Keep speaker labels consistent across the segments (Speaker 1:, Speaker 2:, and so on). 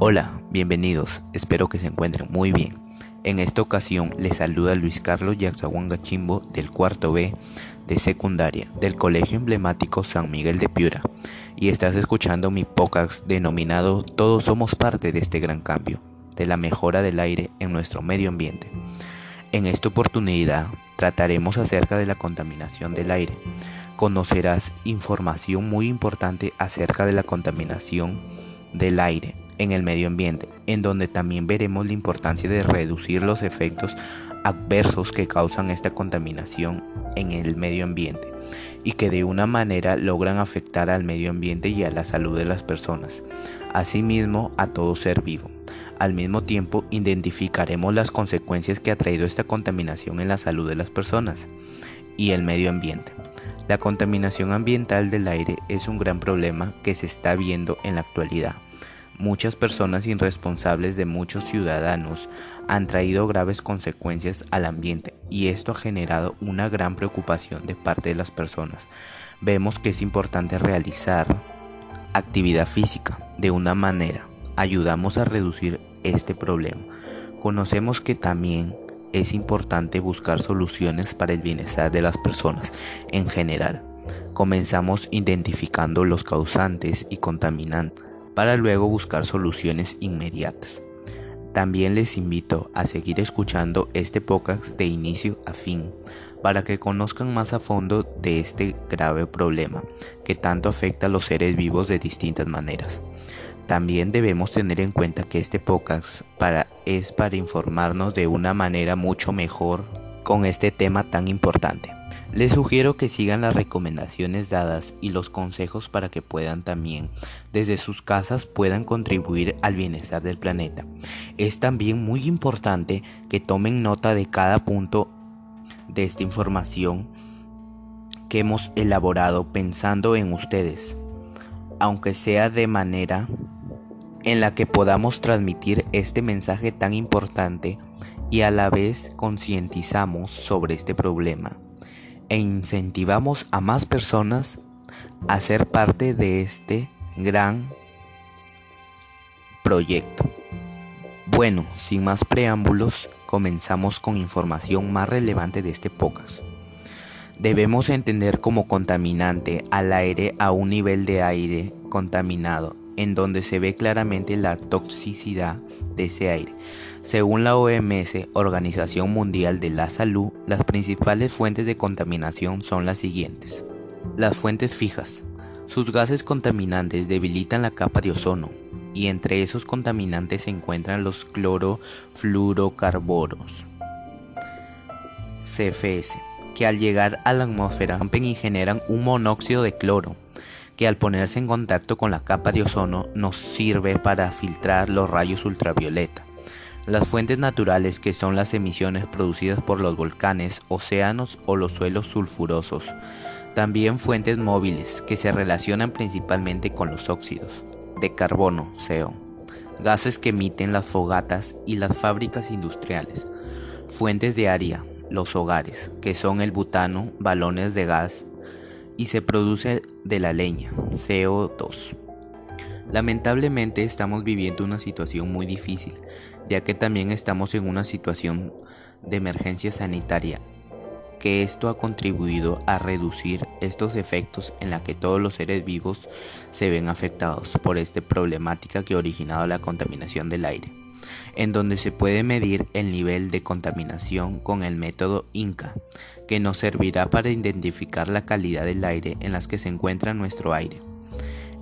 Speaker 1: Hola, bienvenidos, espero que se encuentren muy bien. En esta ocasión les saluda Luis Carlos Yaxahuanga Chimbo del cuarto B de secundaria del Colegio Emblemático San Miguel de Piura y estás escuchando mi podcast denominado Todos somos parte de este gran cambio, de la mejora del aire en nuestro medio ambiente. En esta oportunidad trataremos acerca de la contaminación del aire. Conocerás información muy importante acerca de la contaminación del aire en el medio ambiente, en donde también veremos la importancia de reducir los efectos adversos que causan esta contaminación en el medio ambiente y que de una manera logran afectar al medio ambiente y a la salud de las personas, asimismo a todo ser vivo. Al mismo tiempo, identificaremos las consecuencias que ha traído esta contaminación en la salud de las personas y el medio ambiente. La contaminación ambiental del aire es un gran problema que se está viendo en la actualidad Muchas personas irresponsables de muchos ciudadanos han traído graves consecuencias al ambiente y esto ha generado una gran preocupación de parte de las personas. Vemos que es importante realizar actividad física de una manera. Ayudamos a reducir este problema. Conocemos que también es importante buscar soluciones para el bienestar de las personas en general. Comenzamos identificando los causantes y contaminantes para luego buscar soluciones inmediatas. También les invito a seguir escuchando este podcast de inicio a fin para que conozcan más a fondo de este grave problema que tanto afecta a los seres vivos de distintas maneras. También debemos tener en cuenta que este podcast para, es para informarnos de una manera mucho mejor con este tema tan importante. Les sugiero que sigan las recomendaciones dadas y los consejos para que puedan también desde sus casas puedan contribuir al bienestar del planeta. Es también muy importante que tomen nota de cada punto de esta información que hemos elaborado pensando en ustedes, aunque sea de manera en la que podamos transmitir este mensaje tan importante y a la vez concientizamos sobre este problema e incentivamos a más personas a ser parte de este gran proyecto. Bueno, sin más preámbulos, comenzamos con información más relevante de este podcast. Debemos entender como contaminante al aire a un nivel de aire contaminado en donde se ve claramente la toxicidad de ese aire. Según la OMS, Organización Mundial de la Salud, las principales fuentes de contaminación son las siguientes. Las fuentes fijas. Sus gases contaminantes debilitan la capa de ozono, y entre esos contaminantes se encuentran los clorofluorocarbonos, CFS, que al llegar a la atmósfera rompen y generan un monóxido de cloro, que al ponerse en contacto con la capa de ozono nos sirve para filtrar los rayos ultravioleta. Las fuentes naturales que son las emisiones producidas por los volcanes, océanos o los suelos sulfurosos. También fuentes móviles que se relacionan principalmente con los óxidos de carbono, CO, gases que emiten las fogatas y las fábricas industriales. Fuentes de área, los hogares, que son el butano, balones de gas, y se produce de la leña, CO2. Lamentablemente estamos viviendo una situación muy difícil, ya que también estamos en una situación de emergencia sanitaria, que esto ha contribuido a reducir estos efectos en la que todos los seres vivos se ven afectados por esta problemática que ha originado la contaminación del aire en donde se puede medir el nivel de contaminación con el método INCA, que nos servirá para identificar la calidad del aire en las que se encuentra nuestro aire.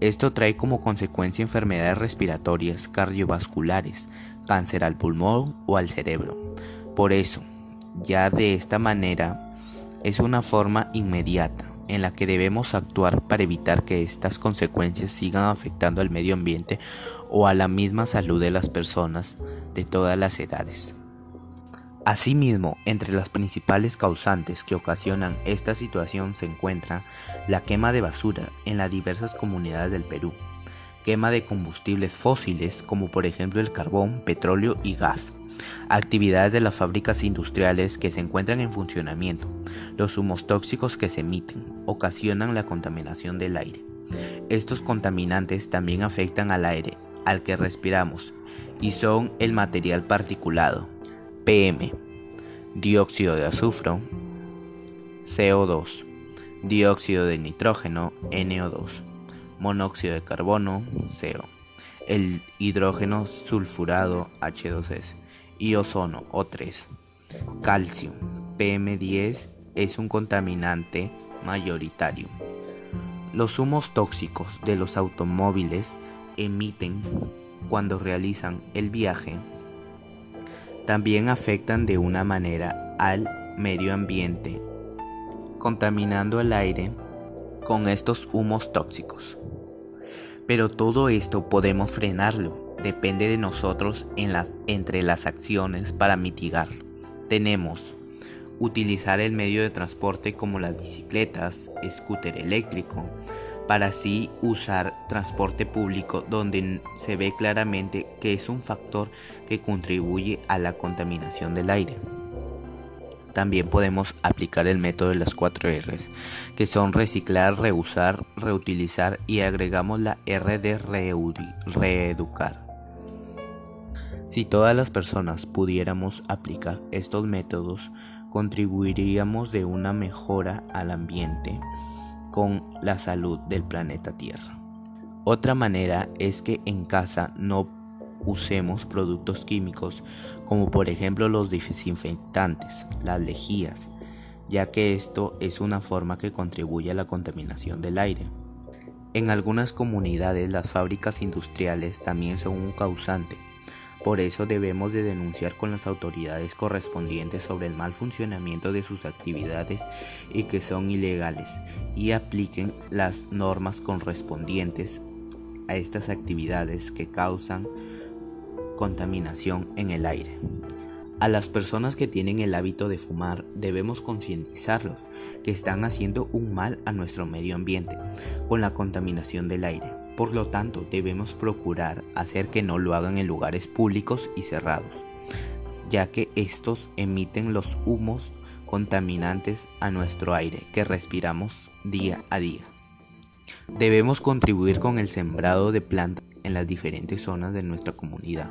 Speaker 1: Esto trae como consecuencia enfermedades respiratorias, cardiovasculares, cáncer al pulmón o al cerebro. Por eso, ya de esta manera, es una forma inmediata en la que debemos actuar para evitar que estas consecuencias sigan afectando al medio ambiente o a la misma salud de las personas de todas las edades. Asimismo, entre las principales causantes que ocasionan esta situación se encuentra la quema de basura en las diversas comunidades del Perú, quema de combustibles fósiles como por ejemplo el carbón, petróleo y gas, actividades de las fábricas industriales que se encuentran en funcionamiento, los humos tóxicos que se emiten, ocasionan la contaminación del aire. Estos contaminantes también afectan al aire al que respiramos y son el material particulado, PM, dióxido de azufre, CO2, dióxido de nitrógeno, NO2, monóxido de carbono, CO, el hidrógeno sulfurado, H2S, y ozono, O3. Calcio, PM10, es un contaminante mayoritario. Los humos tóxicos de los automóviles emiten cuando realizan el viaje también afectan de una manera al medio ambiente, contaminando el aire con estos humos tóxicos. Pero todo esto podemos frenarlo, depende de nosotros en entre las acciones para mitigarlo. Tenemos utilizar el medio de transporte como las bicicletas, scooter eléctrico, para así usar transporte público donde se ve claramente que es un factor que contribuye a la contaminación del aire. También podemos aplicar el método de las 4 Rs, que son reciclar, reusar, reutilizar y agregamos la R de reeducar. Si todas las personas pudiéramos aplicar estos métodos, contribuiríamos de una mejora al ambiente con la salud del planeta Tierra. Otra manera es que en casa no usemos productos químicos como por ejemplo los desinfectantes, las lejías, ya que esto es una forma que contribuye a la contaminación del aire. En algunas comunidades las fábricas industriales también son un causante, por eso debemos de denunciar con las autoridades correspondientes sobre el mal funcionamiento de sus actividades y que son ilegales y apliquen las normas correspondientes a estas actividades que causan contaminación en el aire. A las personas que tienen el hábito de fumar debemos concientizarlos que están haciendo un mal a nuestro medio ambiente con la contaminación del aire. Por lo tanto, debemos procurar hacer que no lo hagan en lugares públicos y cerrados, ya que estos emiten los humos contaminantes a nuestro aire que respiramos día a día. Debemos contribuir con el sembrado de plantas en las diferentes zonas de nuestra comunidad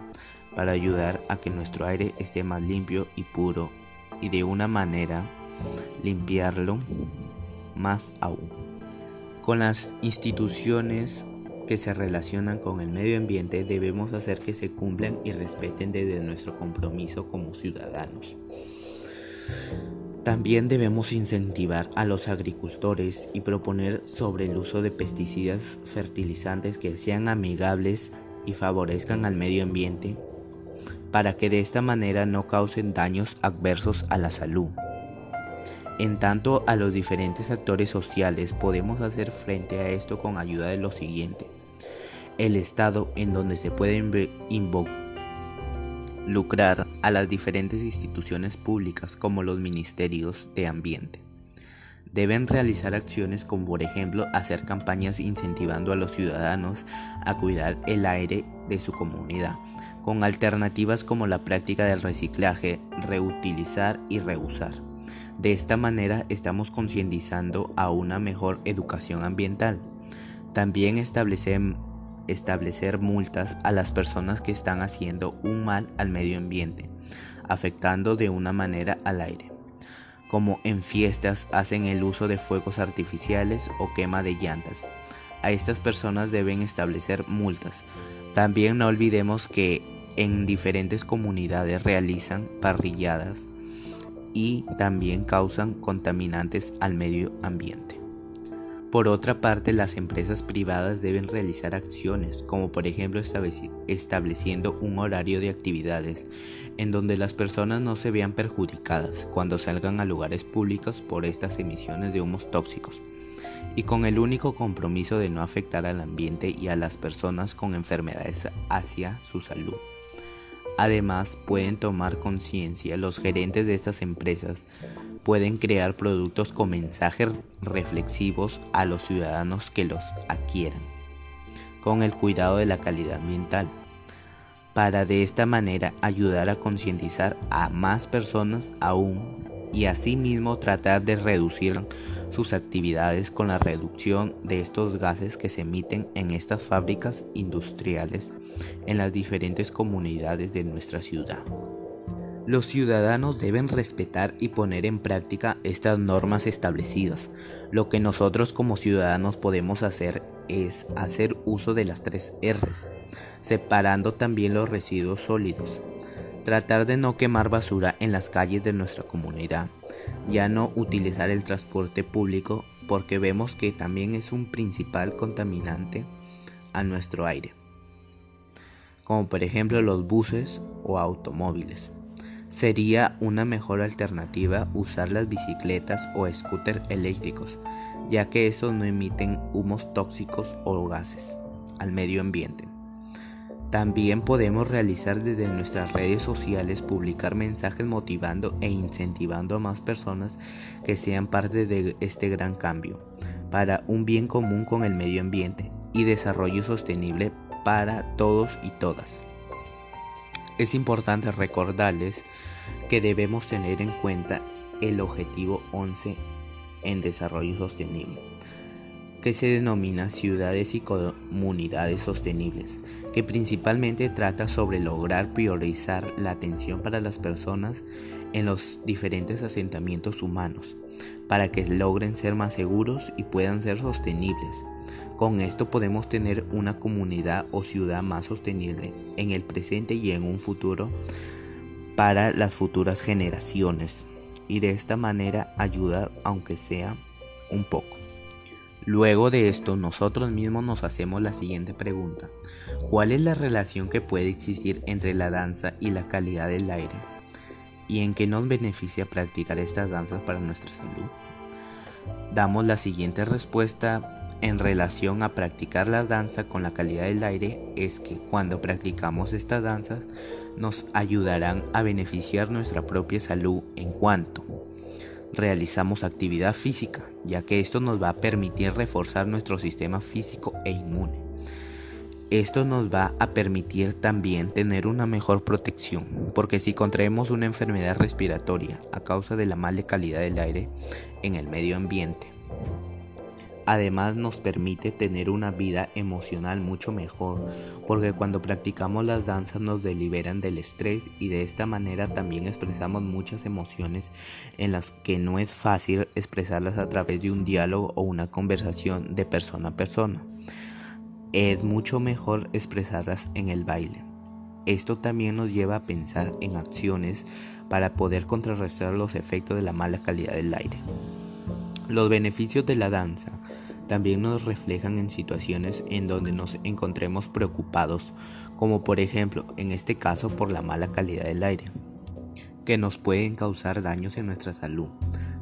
Speaker 1: para ayudar a que nuestro aire esté más limpio y puro y de una manera limpiarlo más aún. Con las instituciones que se relacionan con el medio ambiente debemos hacer que se cumplan y respeten desde nuestro compromiso como ciudadanos. También debemos incentivar a los agricultores y proponer sobre el uso de pesticidas fertilizantes que sean amigables y favorezcan al medio ambiente para que de esta manera no causen daños adversos a la salud. En tanto a los diferentes actores sociales podemos hacer frente a esto con ayuda de lo siguiente el Estado en donde se puede involucrar a las diferentes instituciones públicas como los ministerios de ambiente. Deben realizar acciones como por ejemplo hacer campañas incentivando a los ciudadanos a cuidar el aire de su comunidad, con alternativas como la práctica del reciclaje, reutilizar y reusar. De esta manera estamos concientizando a una mejor educación ambiental. También establecemos establecer multas a las personas que están haciendo un mal al medio ambiente, afectando de una manera al aire, como en fiestas hacen el uso de fuegos artificiales o quema de llantas. A estas personas deben establecer multas. También no olvidemos que en diferentes comunidades realizan parrilladas y también causan contaminantes al medio ambiente. Por otra parte, las empresas privadas deben realizar acciones, como por ejemplo estableciendo un horario de actividades en donde las personas no se vean perjudicadas cuando salgan a lugares públicos por estas emisiones de humos tóxicos, y con el único compromiso de no afectar al ambiente y a las personas con enfermedades hacia su salud. Además, pueden tomar conciencia los gerentes de estas empresas pueden crear productos con mensajes reflexivos a los ciudadanos que los adquieran, con el cuidado de la calidad ambiental, para de esta manera ayudar a concientizar a más personas aún y asimismo tratar de reducir sus actividades con la reducción de estos gases que se emiten en estas fábricas industriales en las diferentes comunidades de nuestra ciudad. Los ciudadanos deben respetar y poner en práctica estas normas establecidas. Lo que nosotros como ciudadanos podemos hacer es hacer uso de las tres R's, separando también los residuos sólidos. Tratar de no quemar basura en las calles de nuestra comunidad. Ya no utilizar el transporte público porque vemos que también es un principal contaminante a nuestro aire. Como por ejemplo los buses o automóviles. Sería una mejor alternativa usar las bicicletas o scooters eléctricos, ya que esos no emiten humos tóxicos o gases al medio ambiente. También podemos realizar desde nuestras redes sociales publicar mensajes motivando e incentivando a más personas que sean parte de este gran cambio para un bien común con el medio ambiente y desarrollo sostenible para todos y todas. Es importante recordarles que debemos tener en cuenta el objetivo 11 en desarrollo sostenible, que se denomina ciudades y comunidades sostenibles, que principalmente trata sobre lograr priorizar la atención para las personas en los diferentes asentamientos humanos, para que logren ser más seguros y puedan ser sostenibles con esto podemos tener una comunidad o ciudad más sostenible en el presente y en un futuro para las futuras generaciones y de esta manera ayudar aunque sea un poco. Luego de esto nosotros mismos nos hacemos la siguiente pregunta. ¿Cuál es la relación que puede existir entre la danza y la calidad del aire? ¿Y en qué nos beneficia practicar estas danzas para nuestra salud? Damos la siguiente respuesta en relación a practicar la danza con la calidad del aire es que cuando practicamos estas danzas nos ayudarán a beneficiar nuestra propia salud en cuanto realizamos actividad física, ya que esto nos va a permitir reforzar nuestro sistema físico e inmune. Esto nos va a permitir también tener una mejor protección, porque si contraemos una enfermedad respiratoria a causa de la mala calidad del aire en el medio ambiente, Además nos permite tener una vida emocional mucho mejor, porque cuando practicamos las danzas nos deliberan del estrés y de esta manera también expresamos muchas emociones en las que no es fácil expresarlas a través de un diálogo o una conversación de persona a persona. Es mucho mejor expresarlas en el baile. Esto también nos lleva a pensar en acciones para poder contrarrestar los efectos de la mala calidad del aire. Los beneficios de la danza también nos reflejan en situaciones en donde nos encontremos preocupados, como por ejemplo en este caso por la mala calidad del aire, que nos pueden causar daños en nuestra salud.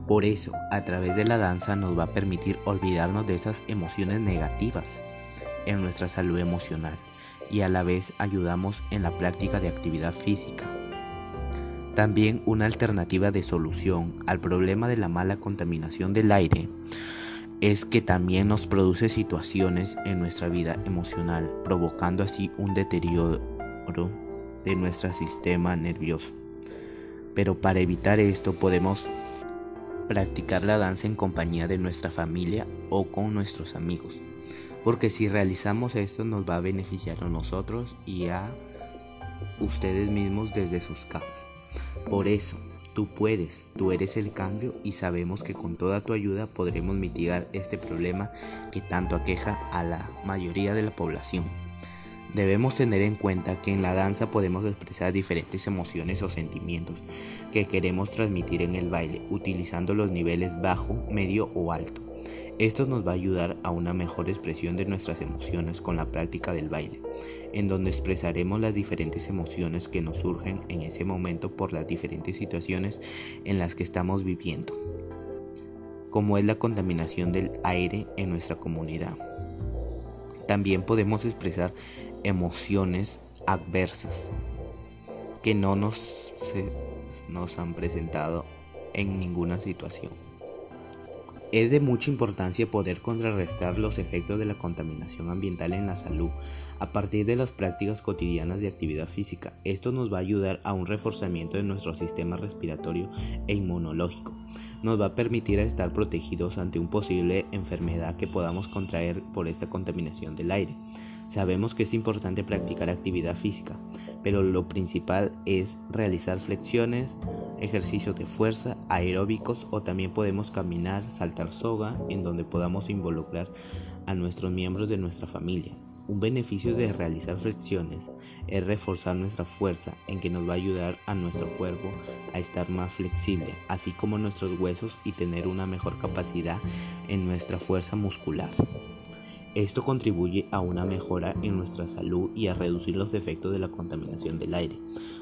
Speaker 1: Por eso, a través de la danza nos va a permitir olvidarnos de esas emociones negativas en nuestra salud emocional y a la vez ayudamos en la práctica de actividad física. También una alternativa de solución al problema de la mala contaminación del aire es que también nos produce situaciones en nuestra vida emocional, provocando así un deterioro de nuestro sistema nervioso. Pero para evitar esto podemos practicar la danza en compañía de nuestra familia o con nuestros amigos, porque si realizamos esto nos va a beneficiar a nosotros y a ustedes mismos desde sus casas. Por eso, tú puedes, tú eres el cambio y sabemos que con toda tu ayuda podremos mitigar este problema que tanto aqueja a la mayoría de la población. Debemos tener en cuenta que en la danza podemos expresar diferentes emociones o sentimientos que queremos transmitir en el baile, utilizando los niveles bajo, medio o alto. Esto nos va a ayudar a una mejor expresión de nuestras emociones con la práctica del baile, en donde expresaremos las diferentes emociones que nos surgen en ese momento por las diferentes situaciones en las que estamos viviendo, como es la contaminación del aire en nuestra comunidad. También podemos expresar emociones adversas que no nos, nos han presentado en ninguna situación. Es de mucha importancia poder contrarrestar los efectos de la contaminación ambiental en la salud a partir de las prácticas cotidianas de actividad física. Esto nos va a ayudar a un reforzamiento de nuestro sistema respiratorio e inmunológico. Nos va a permitir estar protegidos ante una posible enfermedad que podamos contraer por esta contaminación del aire. Sabemos que es importante practicar actividad física, pero lo principal es realizar flexiones, ejercicios de fuerza, aeróbicos o también podemos caminar, saltar soga en donde podamos involucrar a nuestros miembros de nuestra familia. Un beneficio de realizar flexiones es reforzar nuestra fuerza en que nos va a ayudar a nuestro cuerpo a estar más flexible, así como nuestros huesos y tener una mejor capacidad en nuestra fuerza muscular. Esto contribuye a una mejora en nuestra salud y a reducir los efectos de la contaminación del aire,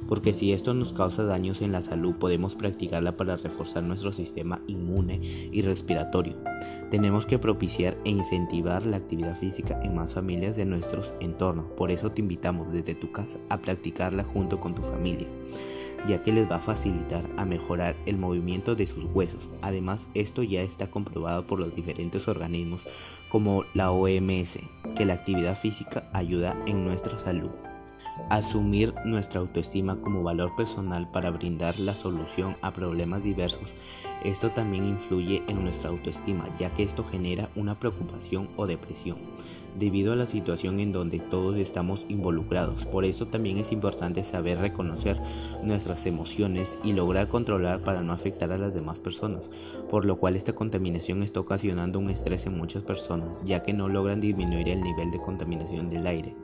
Speaker 1: porque si esto nos causa daños en la salud podemos practicarla para reforzar nuestro sistema inmune y respiratorio. Tenemos que propiciar e incentivar la actividad física en más familias de nuestros entornos, por eso te invitamos desde tu casa a practicarla junto con tu familia ya que les va a facilitar a mejorar el movimiento de sus huesos. Además, esto ya está comprobado por los diferentes organismos como la OMS, que la actividad física ayuda en nuestra salud. Asumir nuestra autoestima como valor personal para brindar la solución a problemas diversos. Esto también influye en nuestra autoestima, ya que esto genera una preocupación o depresión debido a la situación en donde todos estamos involucrados. Por eso también es importante saber reconocer nuestras emociones y lograr controlar para no afectar a las demás personas, por lo cual esta contaminación está ocasionando un estrés en muchas personas, ya que no logran disminuir el nivel de contaminación del aire.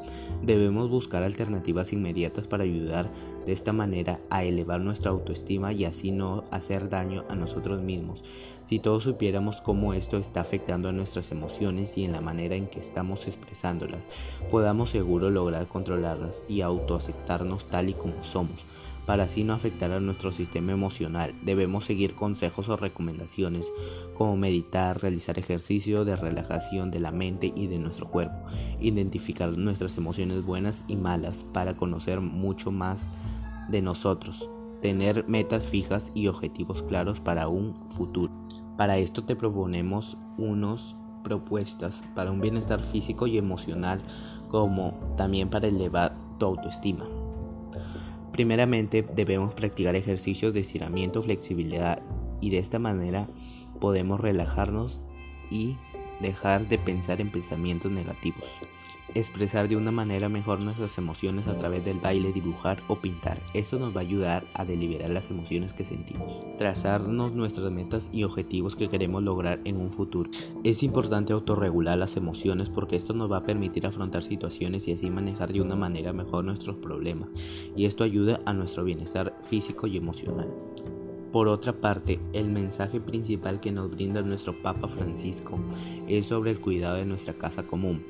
Speaker 1: Debemos buscar alternativas inmediatas para ayudar de esta manera a elevar nuestra autoestima y así no hacer daño a nosotros mismos. Si todos supiéramos cómo esto está afectando a nuestras emociones y en la manera en que estamos expresándolas, podamos seguro lograr controlarlas y autoaceptarnos tal y como somos. Para así no afectar a nuestro sistema emocional, debemos seguir consejos o recomendaciones como meditar, realizar ejercicio de relajación de la mente y de nuestro cuerpo, identificar nuestras emociones buenas y malas para conocer mucho más de nosotros, tener metas fijas y objetivos claros para un futuro. Para esto te proponemos unas propuestas para un bienestar físico y emocional como también para elevar tu autoestima. Primeramente debemos practicar ejercicios de estiramiento, flexibilidad y de esta manera podemos relajarnos y dejar de pensar en pensamientos negativos expresar de una manera mejor nuestras emociones a través del baile, dibujar o pintar. Eso nos va a ayudar a deliberar las emociones que sentimos. Trazarnos nuestras metas y objetivos que queremos lograr en un futuro. Es importante autorregular las emociones porque esto nos va a permitir afrontar situaciones y así manejar de una manera mejor nuestros problemas. Y esto ayuda a nuestro bienestar físico y emocional. Por otra parte, el mensaje principal que nos brinda nuestro Papa Francisco es sobre el cuidado de nuestra casa común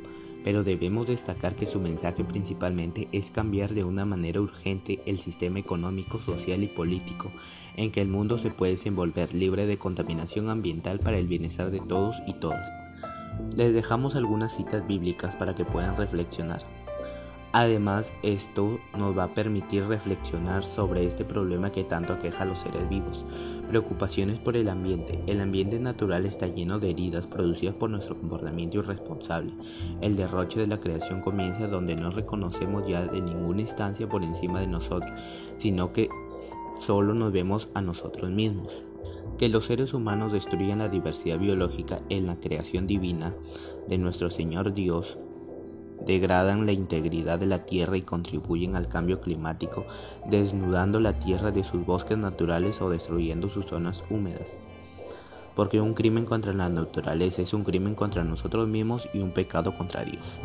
Speaker 1: pero debemos destacar que su mensaje principalmente es cambiar de una manera urgente el sistema económico, social y político en que el mundo se puede desenvolver libre de contaminación ambiental para el bienestar de todos y todas. Les dejamos algunas citas bíblicas para que puedan reflexionar. Además, esto nos va a permitir reflexionar sobre este problema que tanto aqueja a los seres vivos. Preocupaciones por el ambiente. El ambiente natural está lleno de heridas producidas por nuestro comportamiento irresponsable. El derroche de la creación comienza donde no reconocemos ya de ninguna instancia por encima de nosotros, sino que solo nos vemos a nosotros mismos. Que los seres humanos destruyan la diversidad biológica en la creación divina de nuestro Señor Dios degradan la integridad de la tierra y contribuyen al cambio climático, desnudando la tierra de sus bosques naturales o destruyendo sus zonas húmedas. Porque un crimen contra la naturaleza es un crimen contra nosotros mismos y un pecado contra Dios.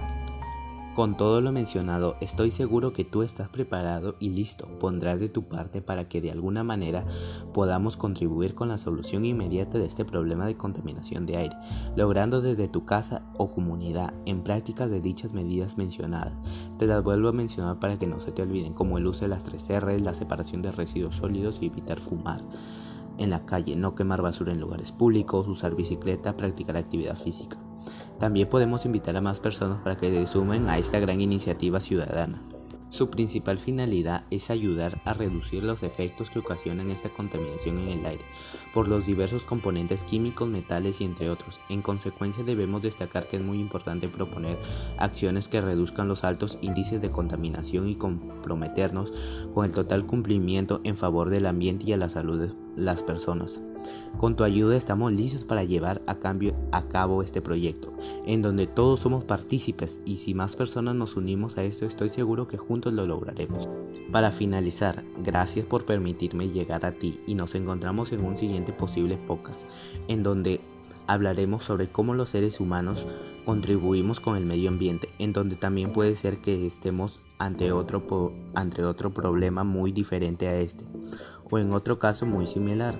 Speaker 1: Con todo lo mencionado, estoy seguro que tú estás preparado y listo. Pondrás de tu parte para que de alguna manera podamos contribuir con la solución inmediata de este problema de contaminación de aire, logrando desde tu casa o comunidad en prácticas de dichas medidas mencionadas. Te las vuelvo a mencionar para que no se te olviden, como el uso de las tres R, la separación de residuos sólidos y evitar fumar en la calle, no quemar basura en lugares públicos, usar bicicleta, practicar actividad física. También podemos invitar a más personas para que se sumen a esta gran iniciativa ciudadana. Su principal finalidad es ayudar a reducir los efectos que ocasionan esta contaminación en el aire por los diversos componentes químicos, metales y entre otros. En consecuencia debemos destacar que es muy importante proponer acciones que reduzcan los altos índices de contaminación y comprometernos con el total cumplimiento en favor del ambiente y a la salud las personas. Con tu ayuda estamos listos para llevar a, cambio, a cabo este proyecto, en donde todos somos partícipes y si más personas nos unimos a esto estoy seguro que juntos lo lograremos. Para finalizar, gracias por permitirme llegar a ti y nos encontramos en un siguiente posible podcast, en donde hablaremos sobre cómo los seres humanos contribuimos con el medio ambiente, en donde también puede ser que estemos ante otro, ante otro problema muy diferente a este, o en otro caso muy similar.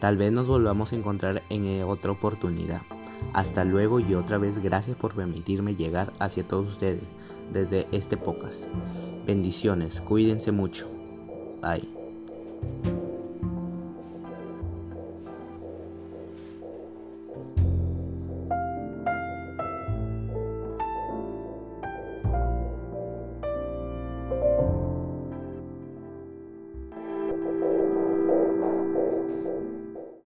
Speaker 1: Tal vez nos volvamos a encontrar en eh, otra oportunidad. Hasta luego y otra vez gracias por permitirme llegar hacia todos ustedes desde este podcast. Bendiciones, cuídense mucho. Bye.